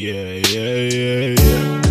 Yeah, yeah, yeah, yeah.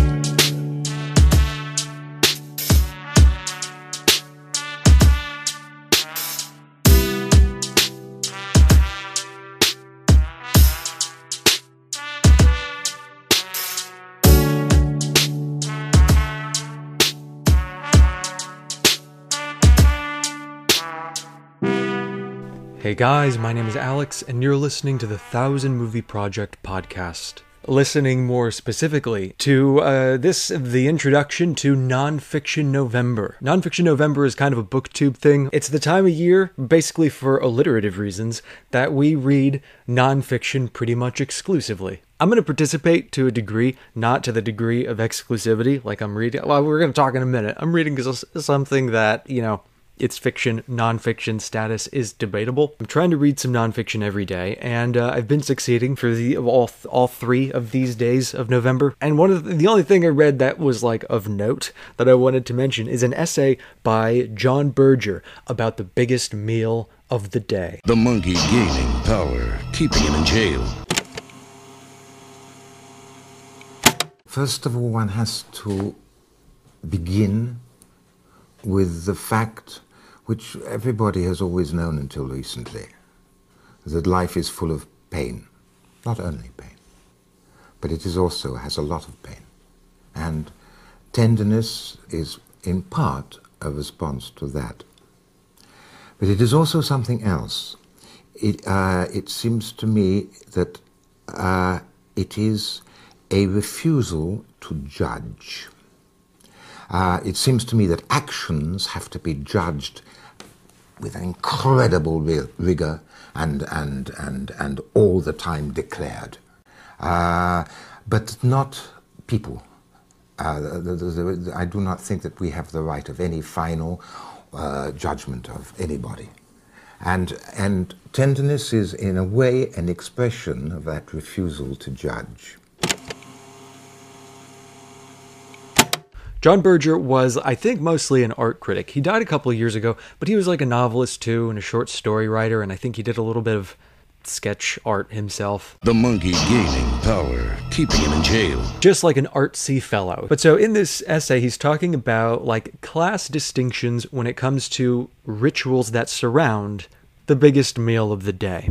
Hey guys, my name is Alex, and you're listening to the Thousand Movie Project podcast. Listening more specifically to uh, this, the introduction to Nonfiction November. Nonfiction November is kind of a booktube thing. It's the time of year, basically for alliterative reasons, that we read nonfiction pretty much exclusively. I'm going to participate to a degree, not to the degree of exclusivity, like I'm reading. Well, we're going to talk in a minute. I'm reading something that, you know, its fiction nonfiction status is debatable. I'm trying to read some nonfiction every day, and uh, I've been succeeding for the all all three of these days of November. And one of the, the only thing I read that was like of note that I wanted to mention is an essay by John Berger about the biggest meal of the day. The monkey gaining power, keeping him in jail. First of all, one has to begin with the fact which everybody has always known until recently that life is full of pain. Not only pain, but it is also has a lot of pain. And tenderness is in part a response to that. But it is also something else. It, uh, it seems to me that uh, it is a refusal to judge. Uh, it seems to me that actions have to be judged with an incredible rigor and, and, and, and all the time declared. Uh, but not people. Uh, the, the, the, I do not think that we have the right of any final uh, judgment of anybody. And, and tenderness is, in a way, an expression of that refusal to judge. John Berger was, I think, mostly an art critic. He died a couple of years ago, but he was like a novelist too and a short story writer, and I think he did a little bit of sketch art himself. The monkey gaining power, keeping him in jail. just like an artsy fellow. But so in this essay, he's talking about like class distinctions when it comes to rituals that surround the biggest meal of the day.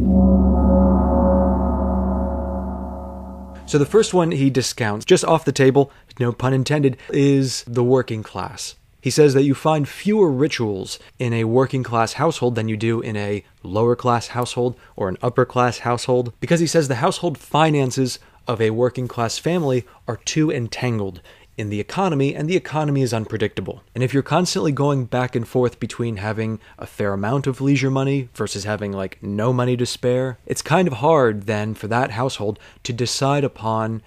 So the first one he discounts, just off the table, no pun intended, is the working class. He says that you find fewer rituals in a working class household than you do in a lower class household or an upper class household because he says the household finances of a working class family are too entangled in the economy and the economy is unpredictable. And if you're constantly going back and forth between having a fair amount of leisure money versus having like no money to spare, it's kind of hard then for that household to decide upon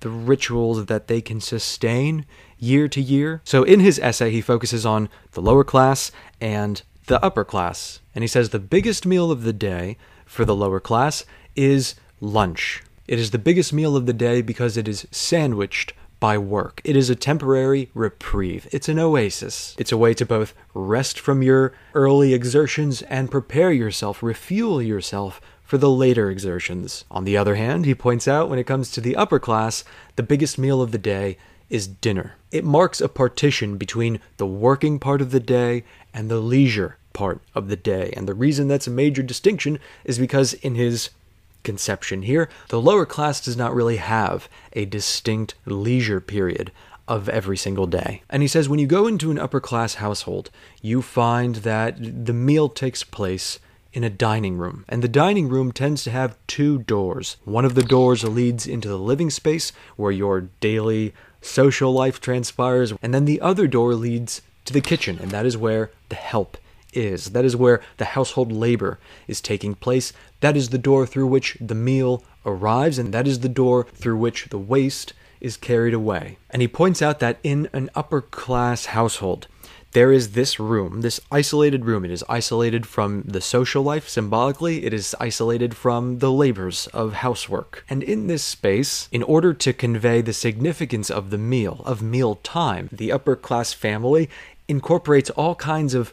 the rituals that they can sustain year to year. So in his essay, he focuses on the lower class and the upper class. And he says the biggest meal of the day for the lower class is lunch. It is the biggest meal of the day because it is sandwiched by work. It is a temporary reprieve. It's an oasis. It's a way to both rest from your early exertions and prepare yourself, refuel yourself for the later exertions. On the other hand, he points out when it comes to the upper class, the biggest meal of the day is dinner. It marks a partition between the working part of the day and the leisure part of the day. And the reason that's a major distinction is because in his conception here, the lower class does not really have a distinct leisure period of every single day. And he says when you go into an upper class household, you find that the meal takes place in a dining room. And the dining room tends to have two doors. One of the doors leads into the living space where your daily social life transpires, and then the other door leads to the kitchen, and that is where the help is. That is where the household labor is taking place. That is the door through which the meal arrives, and that is the door through which the waste is carried away. And he points out that in an upper class household, there is this room, this isolated room. It is isolated from the social life symbolically, it is isolated from the labors of housework. And in this space, in order to convey the significance of the meal, of meal time, the upper class family incorporates all kinds of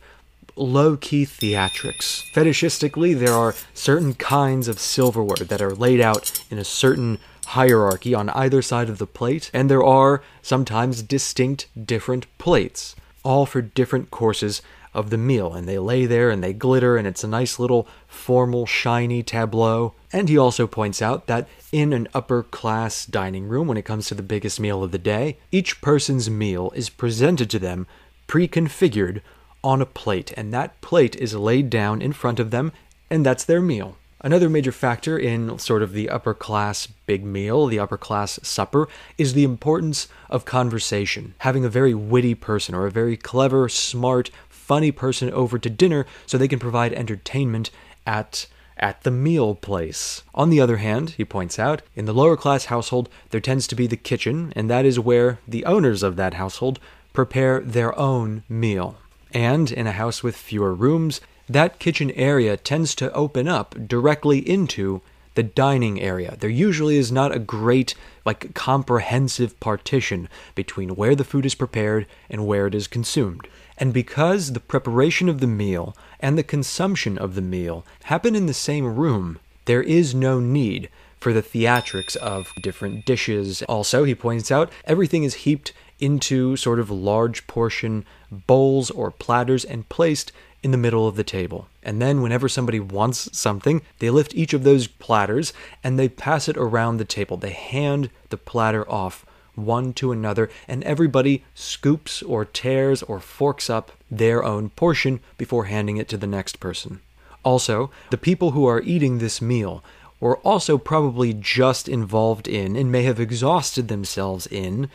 low key theatrics. Fetishistically, there are certain kinds of silverware that are laid out in a certain hierarchy on either side of the plate, and there are sometimes distinct different plates, all for different courses of the meal, and they lay there and they glitter, and it's a nice little formal, shiny tableau. And he also points out that in an upper class dining room, when it comes to the biggest meal of the day, each person's meal is presented to them pre configured on a plate, and that plate is laid down in front of them, and that's their meal. Another major factor in sort of the upper class big meal, the upper class supper, is the importance of conversation. Having a very witty person or a very clever, smart, funny person over to dinner so they can provide entertainment at at the meal place. On the other hand, he points out, in the lower class household, there tends to be the kitchen, and that is where the owners of that household prepare their own meal. And in a house with fewer rooms, that kitchen area tends to open up directly into the dining area. There usually is not a great, like, comprehensive partition between where the food is prepared and where it is consumed. And because the preparation of the meal and the consumption of the meal happen in the same room, there is no need for the theatrics of different dishes. Also, he points out, everything is heaped into sort of large portion bowls or platters and placed in the middle of the table. And then, whenever somebody wants something, they lift each of those platters and they pass it around the table. They hand the platter off one to another, and everybody scoops or tears or forks up their own portion before handing it to the next person. Also, the people who are eating this meal were also probably just involved in and may have exhausted themselves in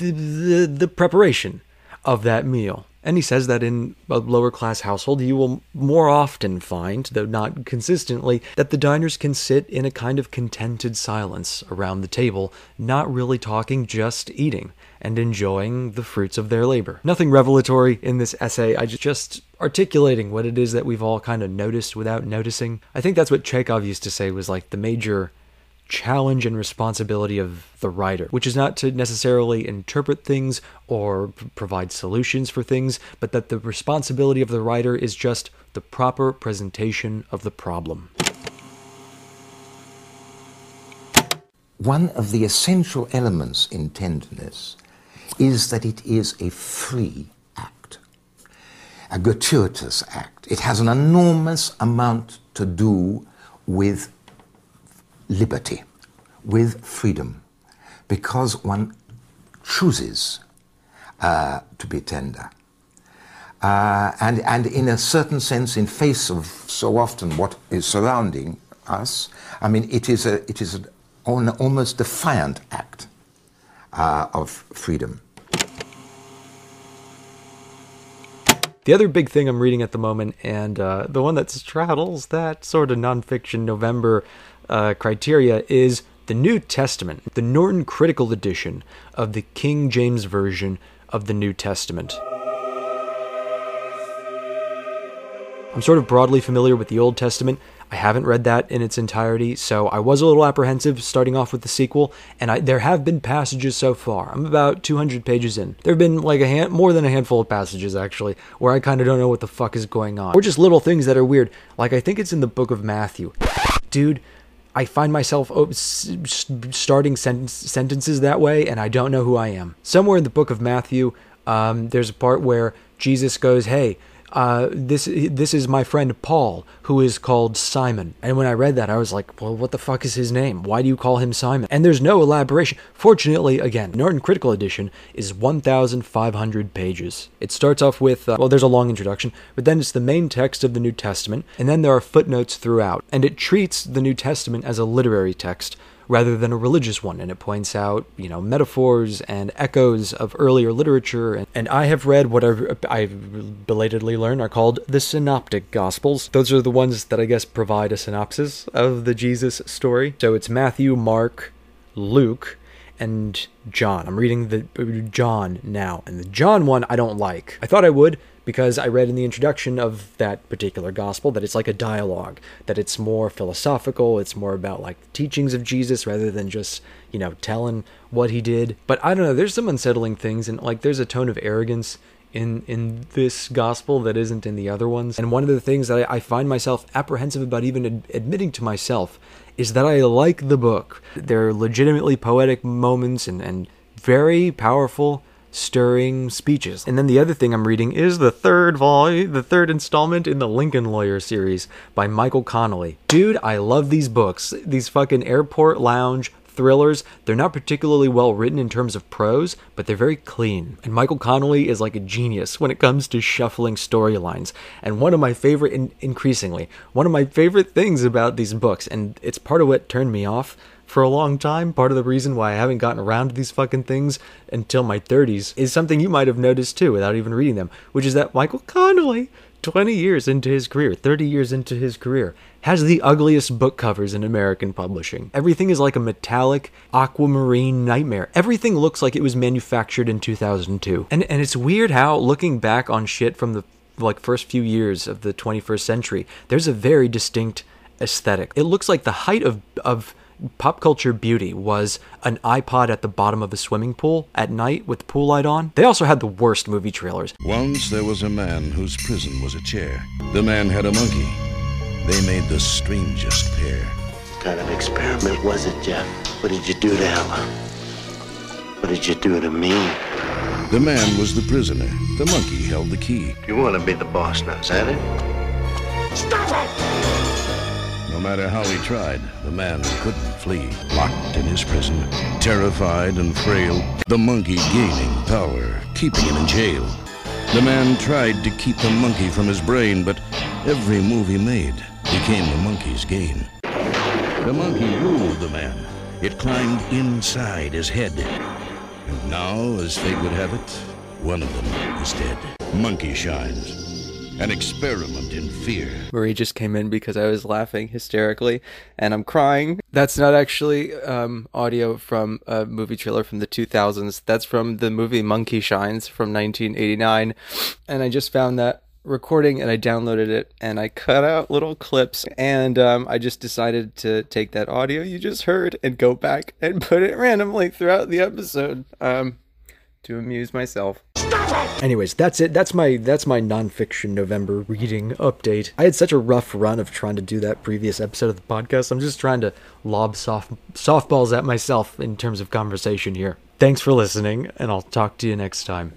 the, the, the preparation of that meal. And he says that in a lower class household, you will more often find, though not consistently, that the diners can sit in a kind of contented silence around the table, not really talking, just eating and enjoying the fruits of their labor. Nothing revelatory in this essay, I just articulating what it is that we've all kind of noticed without noticing. I think that's what Chekhov used to say was like the major challenge and responsibility of the writer, which is not to necessarily interpret things or p- provide solutions for things, but that the responsibility of the writer is just the proper presentation of the problem. One of the essential elements in tenderness is that it is a free act, a gratuitous act. It has an enormous amount to do with liberty, with freedom, because one chooses uh, to be tender. Uh, and, and in a certain sense, in face of so often what is surrounding us, I mean, it is, a, it is an almost defiant act uh, of freedom. The other big thing I'm reading at the moment, and uh, the one that straddles that sort of nonfiction November uh, criteria, is the New Testament, the Norton Critical Edition of the King James Version of the New Testament. I'm sort of broadly familiar with the Old Testament. I haven't read that in its entirety, so I was a little apprehensive starting off with the sequel, and I, there have been passages so far. I'm about 200 pages in. There have been like a hand, more than a handful of passages actually, where I kind of don't know what the fuck is going on, or just little things that are weird. Like I think it's in the book of Matthew, dude. I find myself oh, starting sen- sentences that way, and I don't know who I am. Somewhere in the book of Matthew, um, there's a part where Jesus goes, "Hey." Uh, this this is my friend Paul, who is called Simon. And when I read that, I was like, well, what the fuck is his name? Why do you call him Simon? And there's no elaboration. Fortunately, again, Norton Critical Edition is 1,500 pages. It starts off with, uh, well, there's a long introduction, but then it's the main text of the New Testament, and then there are footnotes throughout. And it treats the New Testament as a literary text rather than a religious one, and it points out, you know, metaphors and echoes of earlier literature. And, and I have read what I've, I've belatedly learned are called the Synoptic Gospels. Those are the ones that I guess provide a synopsis of the Jesus story. So it's Matthew, Mark, Luke, and John. I'm reading the uh, John now, and the John one I don't like. I thought I would because I read in the introduction of that particular gospel that it's like a dialogue, that it's more philosophical, it's more about like the teachings of Jesus rather than just, you know, telling what he did. But I don't know, there's some unsettling things and like there's a tone of arrogance in in this gospel that isn't in the other ones. And one of the things that I, I find myself apprehensive about even ad- admitting to myself is that I like the book. There are legitimately poetic moments and, and very powerful stirring speeches. And then the other thing I'm reading is the third volume, the third installment in the Lincoln Lawyer series by Michael Connelly. Dude, I love these books. These fucking airport lounge thrillers. They're not particularly well written in terms of prose, but they're very clean. And Michael Connelly is like a genius when it comes to shuffling storylines. And one of my favorite, in- increasingly, one of my favorite things about these books, and it's part of what turned me off for a long time. Part of the reason why I haven't gotten around to these fucking things until my 30s is something you might have noticed too without even reading them, which is that Michael Connelly, 20 years into his career, 30 years into his career, has the ugliest book covers in American publishing. Everything is like a metallic aquamarine nightmare. Everything looks like it was manufactured in 2002. And and it's weird how looking back on shit from the like first few years of the 21st century, there's a very distinct aesthetic. It looks like the height of of pop culture beauty was an iPod at the bottom of a swimming pool at night with the pool light on. They also had the worst movie trailers. Once there was a man whose prison was a chair. The man had a monkey. They made the strangest pair. What kind of experiment was it, Jeff? What did you do to Ella? What did you do to me? The man was the prisoner. The monkey held the key. You want to be the boss now, is that it? No matter how he tried, the man couldn't flee. Locked in his prison, terrified and frail, the monkey gaining power, keeping him in jail. The man tried to keep the monkey from his brain, but every move he made became the monkey's gain. The monkey ruled the man. It climbed inside his head. And now, as fate would have it, one of them is dead. Monkey Shines. An experiment in fear. Marie just came in because I was laughing hysterically and I'm crying. That's not actually um, audio from a movie trailer from the 2000s. That's from the movie Monkey Shines from 1989. And I just found that recording and I downloaded it and I cut out little clips and um, I just decided to take that audio you just heard and go back and put it randomly throughout the episode um, to amuse myself. Anyways, that's it. That's my that's my nonfiction November reading update. I had such a rough run of trying to do that previous episode of the podcast. I'm just trying to lob soft softballs at myself in terms of conversation here. Thanks for listening, and I'll talk to you next time.